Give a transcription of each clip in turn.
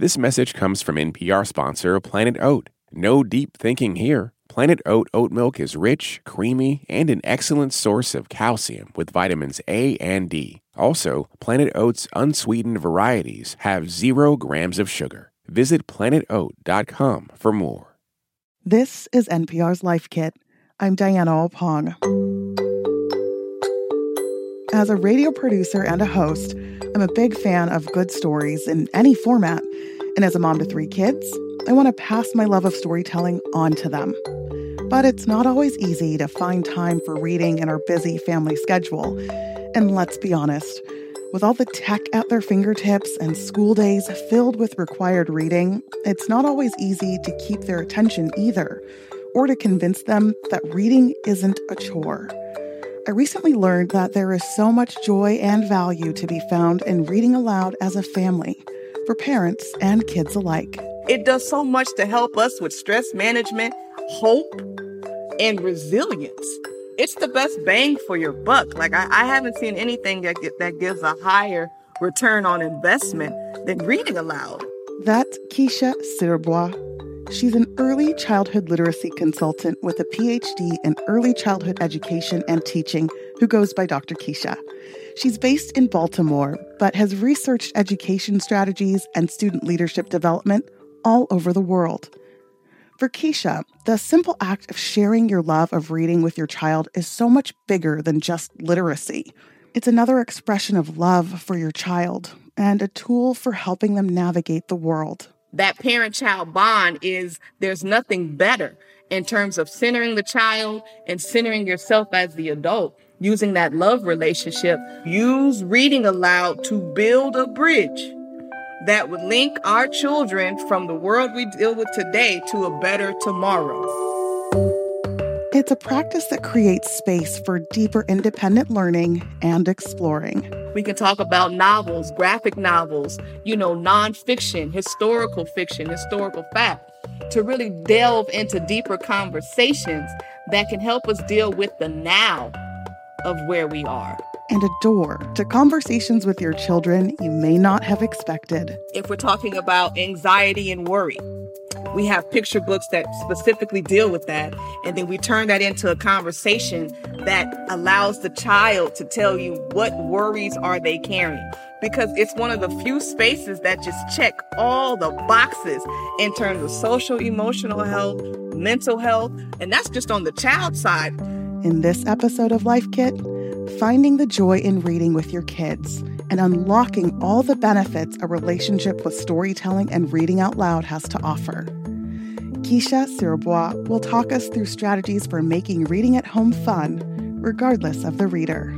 This message comes from NPR sponsor Planet Oat. No deep thinking here. Planet Oat oat milk is rich, creamy, and an excellent source of calcium with vitamins A and D. Also, Planet Oat's unsweetened varieties have zero grams of sugar. Visit planetoat.com for more. This is NPR's Life Kit. I'm Diana Opong. As a radio producer and a host, I'm a big fan of good stories in any format. And as a mom to three kids, I want to pass my love of storytelling on to them. But it's not always easy to find time for reading in our busy family schedule. And let's be honest, with all the tech at their fingertips and school days filled with required reading, it's not always easy to keep their attention either, or to convince them that reading isn't a chore. I recently learned that there is so much joy and value to be found in reading aloud as a family, for parents and kids alike. It does so much to help us with stress management, hope, and resilience it's the best bang for your buck. Like I, I haven't seen anything that that gives a higher return on investment than reading aloud. That's Keisha Siriboe. She's an early childhood literacy consultant with a PhD in early childhood education and teaching who goes by Dr. Keisha. She's based in Baltimore, but has researched education strategies and student leadership development all over the world. For Keisha, the simple act of sharing your love of reading with your child is so much bigger than just literacy. It's another expression of love for your child and a tool for helping them navigate the world. That parent child bond is there's nothing better in terms of centering the child and centering yourself as the adult. Using that love relationship, use reading aloud to build a bridge that would link our children from the world we deal with today to a better tomorrow. It's a practice that creates space for deeper independent learning and exploring. We can talk about novels, graphic novels, you know, nonfiction, historical fiction, historical fact, to really delve into deeper conversations that can help us deal with the now of where we are and a door to conversations with your children you may not have expected. If we're talking about anxiety and worry, we have picture books that specifically deal with that. And then we turn that into a conversation that allows the child to tell you what worries are they carrying. Because it's one of the few spaces that just check all the boxes in terms of social, emotional health, mental health, and that's just on the child side. In this episode of Life Kit, finding the joy in reading with your kids and unlocking all the benefits a relationship with storytelling and reading out loud has to offer. Keisha Siriboe will talk us through strategies for making reading at home fun, regardless of the reader.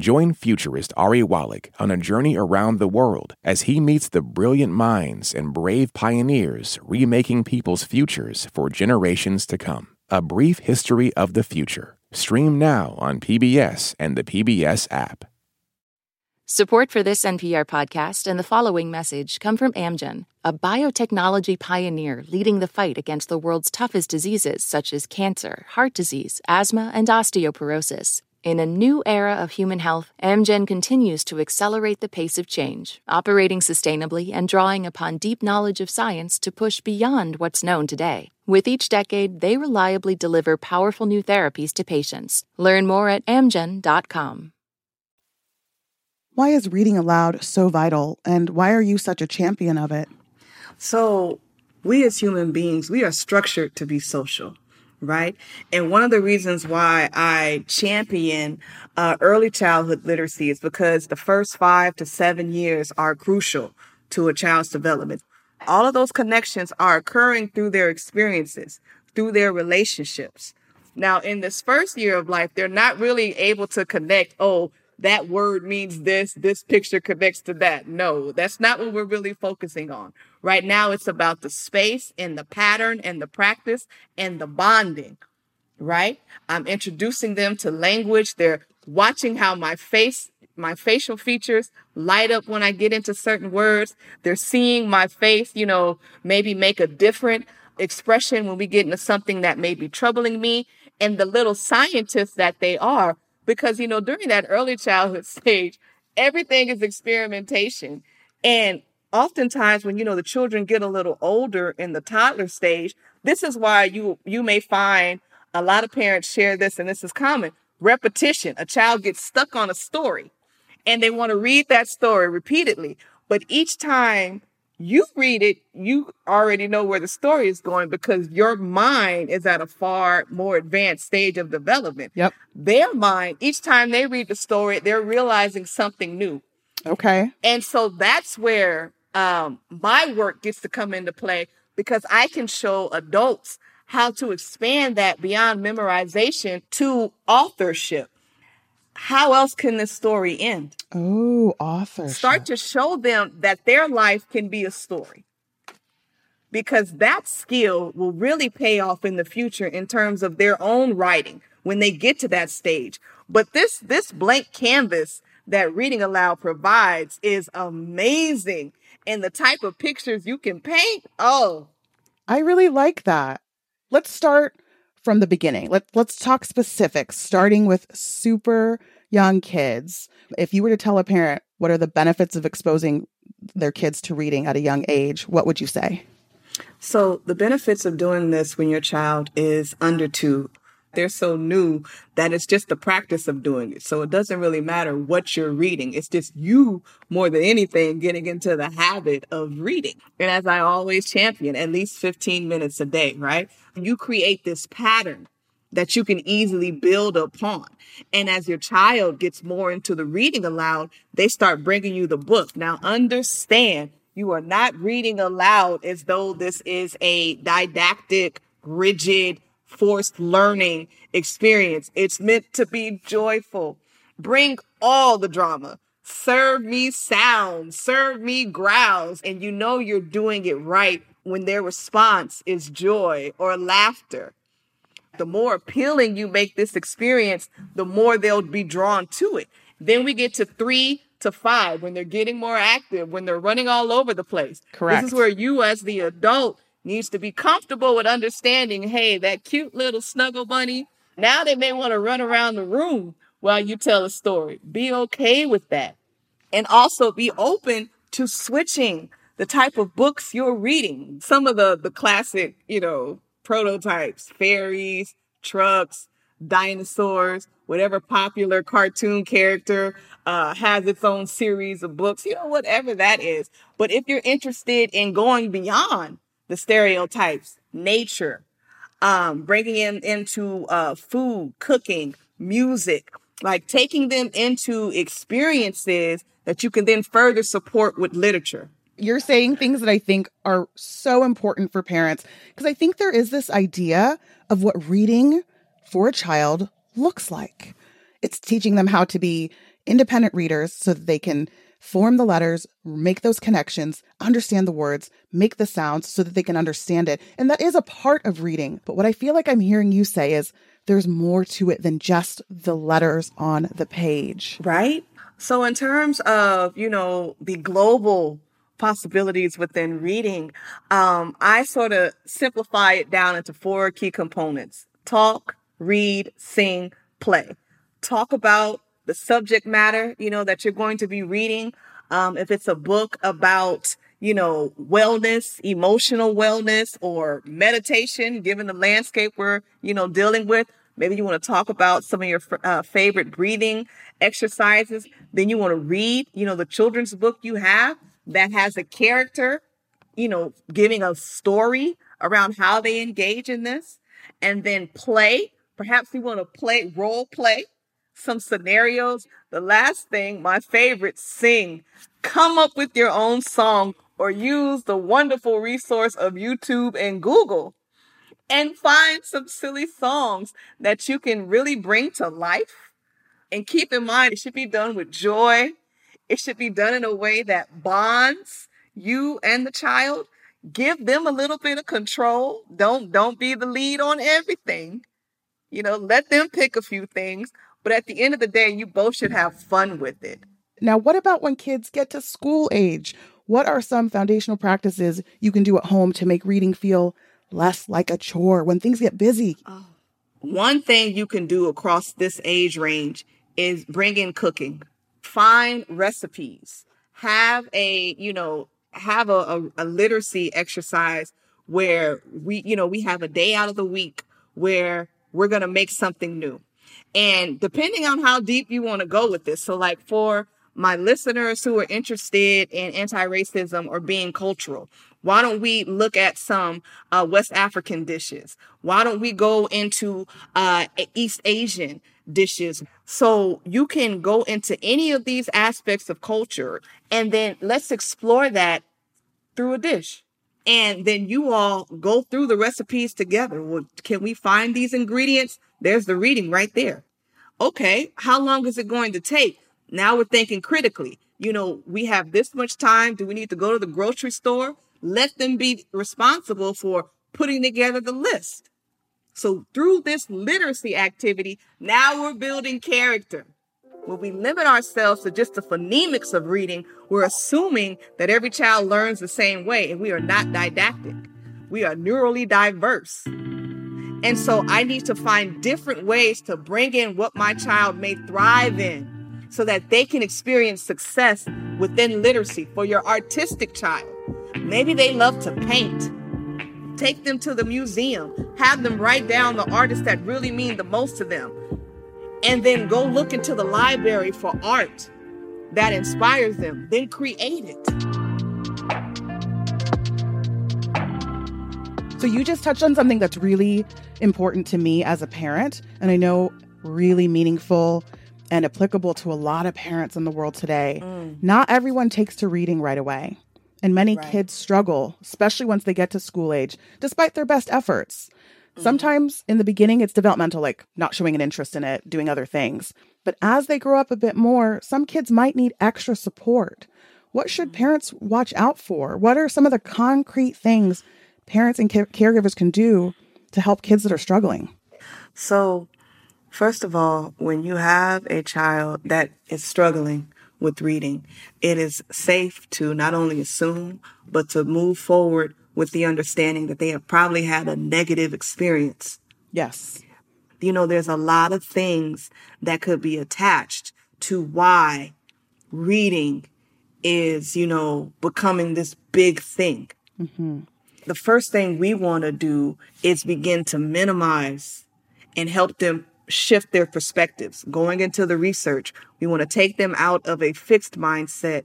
Join futurist Ari Wallach on a journey around the world as he meets the brilliant minds and brave pioneers remaking people's futures for generations to come. A Brief History of the Future. Stream now on PBS and the PBS app. Support for this NPR podcast and the following message come from Amgen, a biotechnology pioneer leading the fight against the world's toughest diseases such as cancer, heart disease, asthma, and osteoporosis. In a new era of human health, Amgen continues to accelerate the pace of change, operating sustainably and drawing upon deep knowledge of science to push beyond what's known today. With each decade, they reliably deliver powerful new therapies to patients. Learn more at amgen.com. Why is reading aloud so vital, and why are you such a champion of it? So, we as human beings, we are structured to be social, right? And one of the reasons why I champion uh, early childhood literacy is because the first five to seven years are crucial to a child's development. All of those connections are occurring through their experiences, through their relationships. Now, in this first year of life, they're not really able to connect, oh, that word means this, this picture connects to that. No, that's not what we're really focusing on. Right now, it's about the space and the pattern and the practice and the bonding, right? I'm introducing them to language. They're watching how my face, my facial features light up when I get into certain words. They're seeing my face, you know, maybe make a different expression when we get into something that may be troubling me. And the little scientists that they are, because, you know, during that early childhood stage, everything is experimentation. And oftentimes when, you know, the children get a little older in the toddler stage, this is why you, you may find a lot of parents share this, and this is common repetition. A child gets stuck on a story and they want to read that story repeatedly. But each time you read it, you already know where the story is going because your mind is at a far more advanced stage of development. Yep. Their mind, each time they read the story, they're realizing something new. Okay. And so that's where um, my work gets to come into play because I can show adults how to expand that beyond memorization to authorship. How else can this story end? Oh, author. Start to show them that their life can be a story. Because that skill will really pay off in the future in terms of their own writing when they get to that stage. But this this blank canvas that reading aloud provides is amazing. And the type of pictures you can paint, oh. I really like that. Let's start from the beginning. Let, let's talk specifics, starting with super young kids. If you were to tell a parent what are the benefits of exposing their kids to reading at a young age, what would you say? So, the benefits of doing this when your child is under two they're so new that it's just the practice of doing it. So it doesn't really matter what you're reading. It's just you more than anything getting into the habit of reading. And as I always champion, at least 15 minutes a day, right? You create this pattern that you can easily build upon. And as your child gets more into the reading aloud, they start bringing you the book. Now understand you are not reading aloud as though this is a didactic, rigid, forced learning experience. It's meant to be joyful. Bring all the drama. Serve me sounds, serve me growls, and you know you're doing it right when their response is joy or laughter. The more appealing you make this experience, the more they'll be drawn to it. Then we get to three to five when they're getting more active, when they're running all over the place. Correct. This is where you, as the adult, needs to be comfortable with understanding, hey, that cute little snuggle bunny, now they may want to run around the room while you tell a story. Be okay with that. And also be open to switching the type of books you're reading. Some of the, the classic, you know, prototypes, fairies, trucks, dinosaurs, whatever popular cartoon character uh, has its own series of books, you know, whatever that is. But if you're interested in going beyond the stereotypes, nature, um, bringing them into uh, food, cooking, music, like taking them into experiences that you can then further support with literature. You're saying things that I think are so important for parents because I think there is this idea of what reading for a child looks like. It's teaching them how to be independent readers so that they can form the letters, make those connections, understand the words, make the sounds so that they can understand it. And that is a part of reading. But what I feel like I'm hearing you say is there's more to it than just the letters on the page. Right? So, in terms of, you know, the global possibilities within reading, um, I sort of simplify it down into four key components talk, read, sing, play. Talk about the subject matter, you know, that you're going to be reading. Um, if it's a book about, you know, wellness, emotional wellness or meditation, given the landscape we're, you know, dealing with, maybe you want to talk about some of your uh, favorite breathing exercises. Then you want to read, you know, the children's book you have that has a character, you know, giving a story around how they engage in this and then play. Perhaps you want to play role play some scenarios. The last thing, my favorite, sing. Come up with your own song or use the wonderful resource of YouTube and Google and find some silly songs that you can really bring to life And keep in mind, it should be done with joy. It should be done in a way that bonds you and the child. Give them a little bit of control. Don't don't be the lead on everything. You know, let them pick a few things, but at the end of the day, you both should have fun with it. Now, what about when kids get to school age? What are some foundational practices you can do at home to make reading feel less like a chore when things get busy? Oh. One thing you can do across this age range is bring in cooking. Find recipes. Have a, you know, have a, a, a literacy exercise where we, you know, we have a day out of the week where we're going to make something new. And depending on how deep you want to go with this. So like for my listeners who are interested in anti-racism or being cultural, why don't we look at some uh, West African dishes? Why don't we go into uh, East Asian dishes? So you can go into any of these aspects of culture and then let's explore that through a dish and then you all go through the recipes together. Well, can we find these ingredients? There's the reading right there. Okay, how long is it going to take? Now we're thinking critically. You know, we have this much time. Do we need to go to the grocery store? Let them be responsible for putting together the list. So through this literacy activity, now we're building character. When we limit ourselves to just the phonemics of reading, we're assuming that every child learns the same way, and we are not didactic. We are neurally diverse. And so I need to find different ways to bring in what my child may thrive in so that they can experience success within literacy. For your artistic child, maybe they love to paint. Take them to the museum, have them write down the artists that really mean the most to them and then go look into the library for art that inspires them, then create it. So, you just touched on something that's really important to me as a parent, and I know really meaningful and applicable to a lot of parents in the world today. Mm. Not everyone takes to reading right away, and many right. kids struggle, especially once they get to school age, despite their best efforts. Mm-hmm. Sometimes in the beginning, it's developmental, like not showing an interest in it, doing other things. But as they grow up a bit more, some kids might need extra support. What should mm-hmm. parents watch out for? What are some of the concrete things parents and caregivers can do to help kids that are struggling? So, first of all, when you have a child that is struggling with reading, it is safe to not only assume, but to move forward with the understanding that they have probably had a negative experience. Yes. You know, there's a lot of things that could be attached to why reading is, you know, becoming this big thing. Mm-hmm. The first thing we want to do is begin to minimize and help them shift their perspectives. Going into the research, we want to take them out of a fixed mindset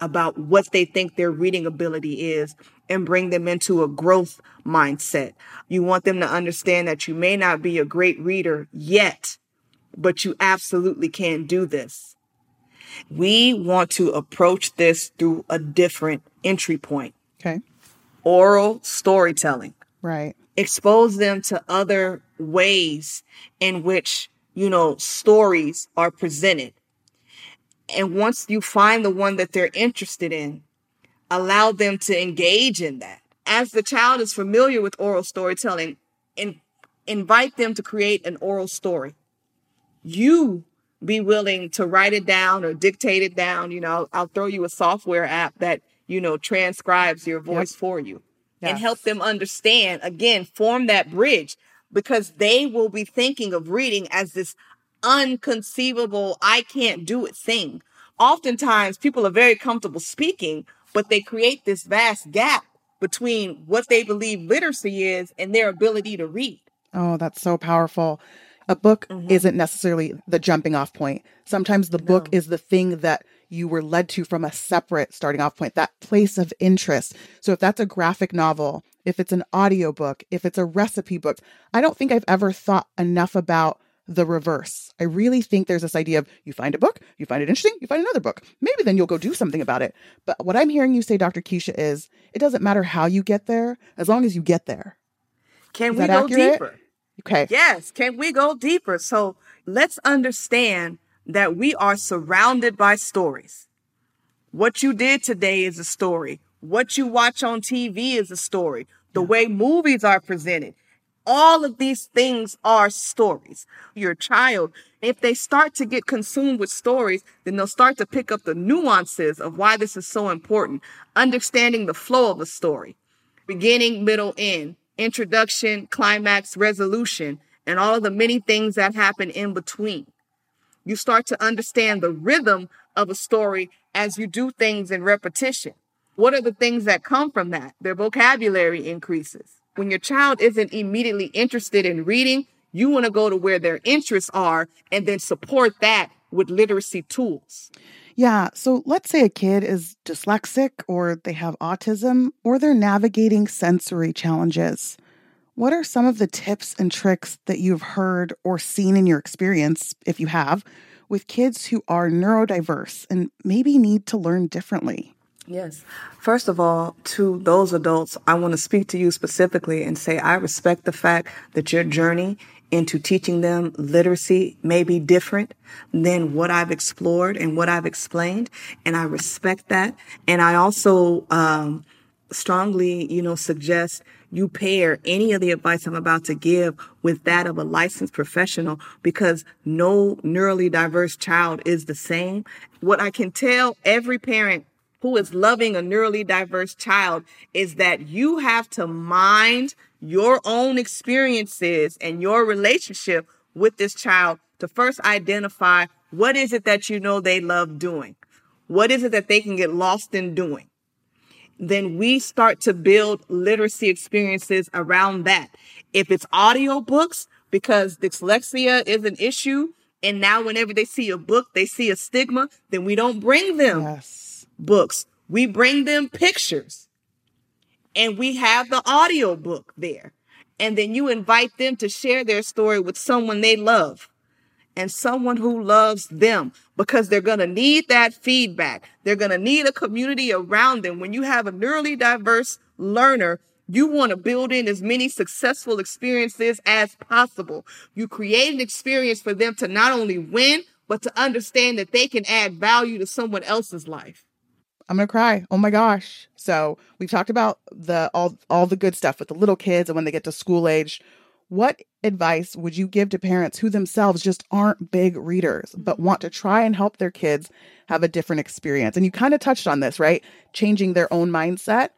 about what they think their reading ability is and bring them into a growth mindset. You want them to understand that you may not be a great reader yet, but you absolutely can do this. We want to approach this through a different entry point. Okay. Oral storytelling. Right. Expose them to other ways in which, you know, stories are presented. And once you find the one that they're interested in, allow them to engage in that. As the child is familiar with oral storytelling, in, invite them to create an oral story. You be willing to write it down or dictate it down. You know, I'll throw you a software app that, you know, transcribes your voice yep. for you yes. and help them understand, again, form that bridge because they will be thinking of reading as this unconceivable, I can't do it thing. Oftentimes people are very comfortable speaking, but they create this vast gap between what they believe literacy is and their ability to read. Oh, that's so powerful. A book mm-hmm. isn't necessarily the jumping off point. Sometimes the no. book is the thing that you were led to from a separate starting off point, that place of interest. So if that's a graphic novel, if it's an audiobook, if it's a recipe book, I don't think I've ever thought enough about the reverse. I really think there's this idea of you find a book, you find it interesting, you find another book. Maybe then you'll go do something about it. But what I'm hearing you say, Dr. Keisha, is it doesn't matter how you get there as long as you get there. Can is we go accurate? deeper? Okay. Yes. Can we go deeper? So let's understand that we are surrounded by stories. What you did today is a story. What you watch on TV is a story. The way movies are presented. All of these things are stories. Your child, if they start to get consumed with stories, then they'll start to pick up the nuances of why this is so important, understanding the flow of the story, beginning, middle, end, introduction, climax, resolution, and all of the many things that happen in between. You start to understand the rhythm of a story as you do things in repetition. What are the things that come from that? Their vocabulary increases. When your child isn't immediately interested in reading, you want to go to where their interests are and then support that with literacy tools. Yeah. So let's say a kid is dyslexic or they have autism or they're navigating sensory challenges. What are some of the tips and tricks that you've heard or seen in your experience, if you have, with kids who are neurodiverse and maybe need to learn differently? Yes. First of all, to those adults, I want to speak to you specifically and say I respect the fact that your journey into teaching them literacy may be different than what I've explored and what I've explained. And I respect that. And I also, um, strongly, you know, suggest you pair any of the advice I'm about to give with that of a licensed professional because no neurally diverse child is the same. What I can tell every parent who is loving a neurally diverse child is that you have to mind your own experiences and your relationship with this child to first identify what is it that you know they love doing? What is it that they can get lost in doing? Then we start to build literacy experiences around that. If it's audio books, because dyslexia is an issue, and now whenever they see a book, they see a stigma, then we don't bring them. Yes books. We bring them pictures and we have the audio book there. And then you invite them to share their story with someone they love and someone who loves them because they're going to need that feedback. They're going to need a community around them. When you have a neurally diverse learner, you want to build in as many successful experiences as possible. You create an experience for them to not only win, but to understand that they can add value to someone else's life. I'm gonna cry. Oh my gosh. So we've talked about the all all the good stuff with the little kids and when they get to school age. What advice would you give to parents who themselves just aren't big readers but mm-hmm. want to try and help their kids have a different experience? And you kind of touched on this, right? Changing their own mindset.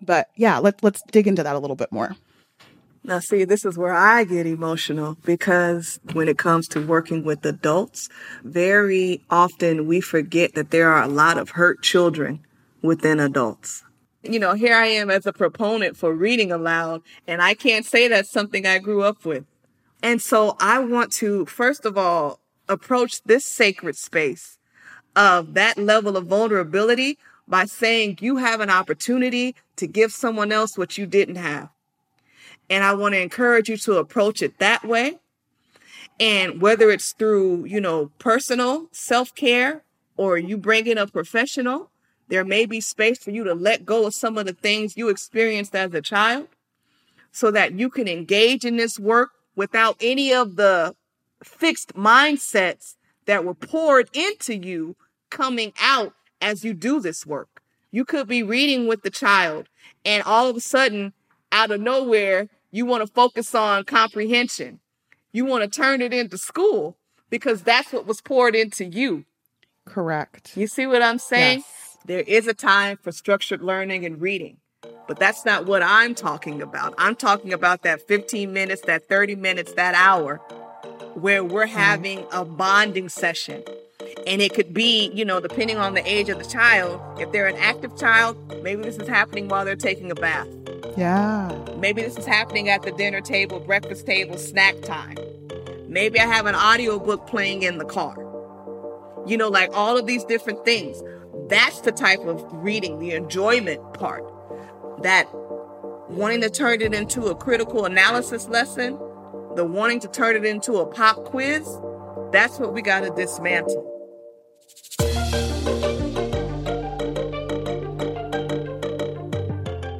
But yeah, let's let's dig into that a little bit more. Now, see, this is where I get emotional because when it comes to working with adults, very often we forget that there are a lot of hurt children within adults. You know, here I am as a proponent for reading aloud, and I can't say that's something I grew up with. And so I want to, first of all, approach this sacred space of that level of vulnerability by saying you have an opportunity to give someone else what you didn't have. And I want to encourage you to approach it that way. And whether it's through, you know, personal self care or you bring in a professional, there may be space for you to let go of some of the things you experienced as a child so that you can engage in this work without any of the fixed mindsets that were poured into you coming out as you do this work. You could be reading with the child and all of a sudden, out of nowhere, you want to focus on comprehension. You want to turn it into school because that's what was poured into you. Correct. You see what I'm saying? Yes. There is a time for structured learning and reading, but that's not what I'm talking about. I'm talking about that 15 minutes, that 30 minutes, that hour where we're mm-hmm. having a bonding session. And it could be, you know, depending on the age of the child. If they're an active child, maybe this is happening while they're taking a bath. Yeah. Maybe this is happening at the dinner table, breakfast table, snack time. Maybe I have an audiobook playing in the car. You know, like all of these different things. That's the type of reading, the enjoyment part. That wanting to turn it into a critical analysis lesson, the wanting to turn it into a pop quiz, that's what we got to dismantle.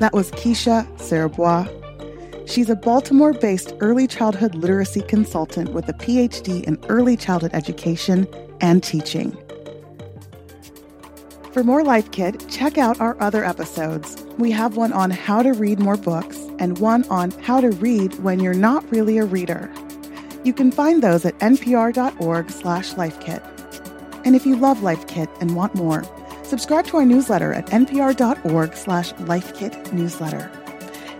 That was Keisha Siriboe. She's a Baltimore based early childhood literacy consultant with a PhD in early childhood education and teaching. For more Life Kit, check out our other episodes. We have one on how to read more books and one on how to read when you're not really a reader. You can find those at npr.org slash lifekit. And if you love Life Kit and want more, subscribe to our newsletter at npr.org slash lifekit newsletter.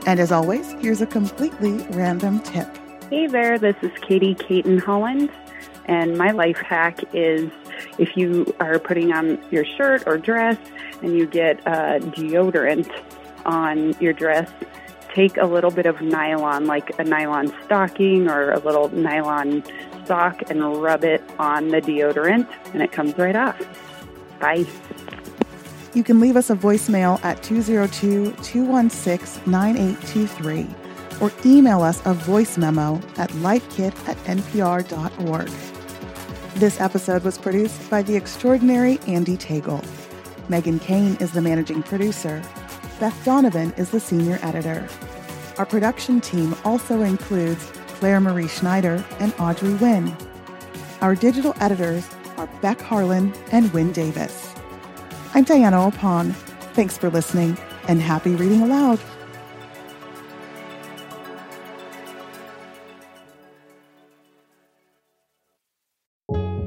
And as always, here's a completely random tip. Hey there, this is Katie Caton Holland, and my life hack is if you are putting on your shirt or dress and you get uh, deodorant on your dress, take a little bit of nylon, like a nylon stocking or a little nylon sock, and rub it on the deodorant, and it comes right off. Bye. You can leave us a voicemail at 202 216 9823 or email us a voice memo at lifekit at npr.org. This episode was produced by the extraordinary Andee Tagle. Megan Kane is the managing producer. Beth Donovan is the senior editor. Our production team also includes Claire Marie Schneider and Audrey Nguyen. Our digital editors are Beck Harlan and Wynne Davis. I'm Diana Opong. Thanks for listening and happy reading aloud.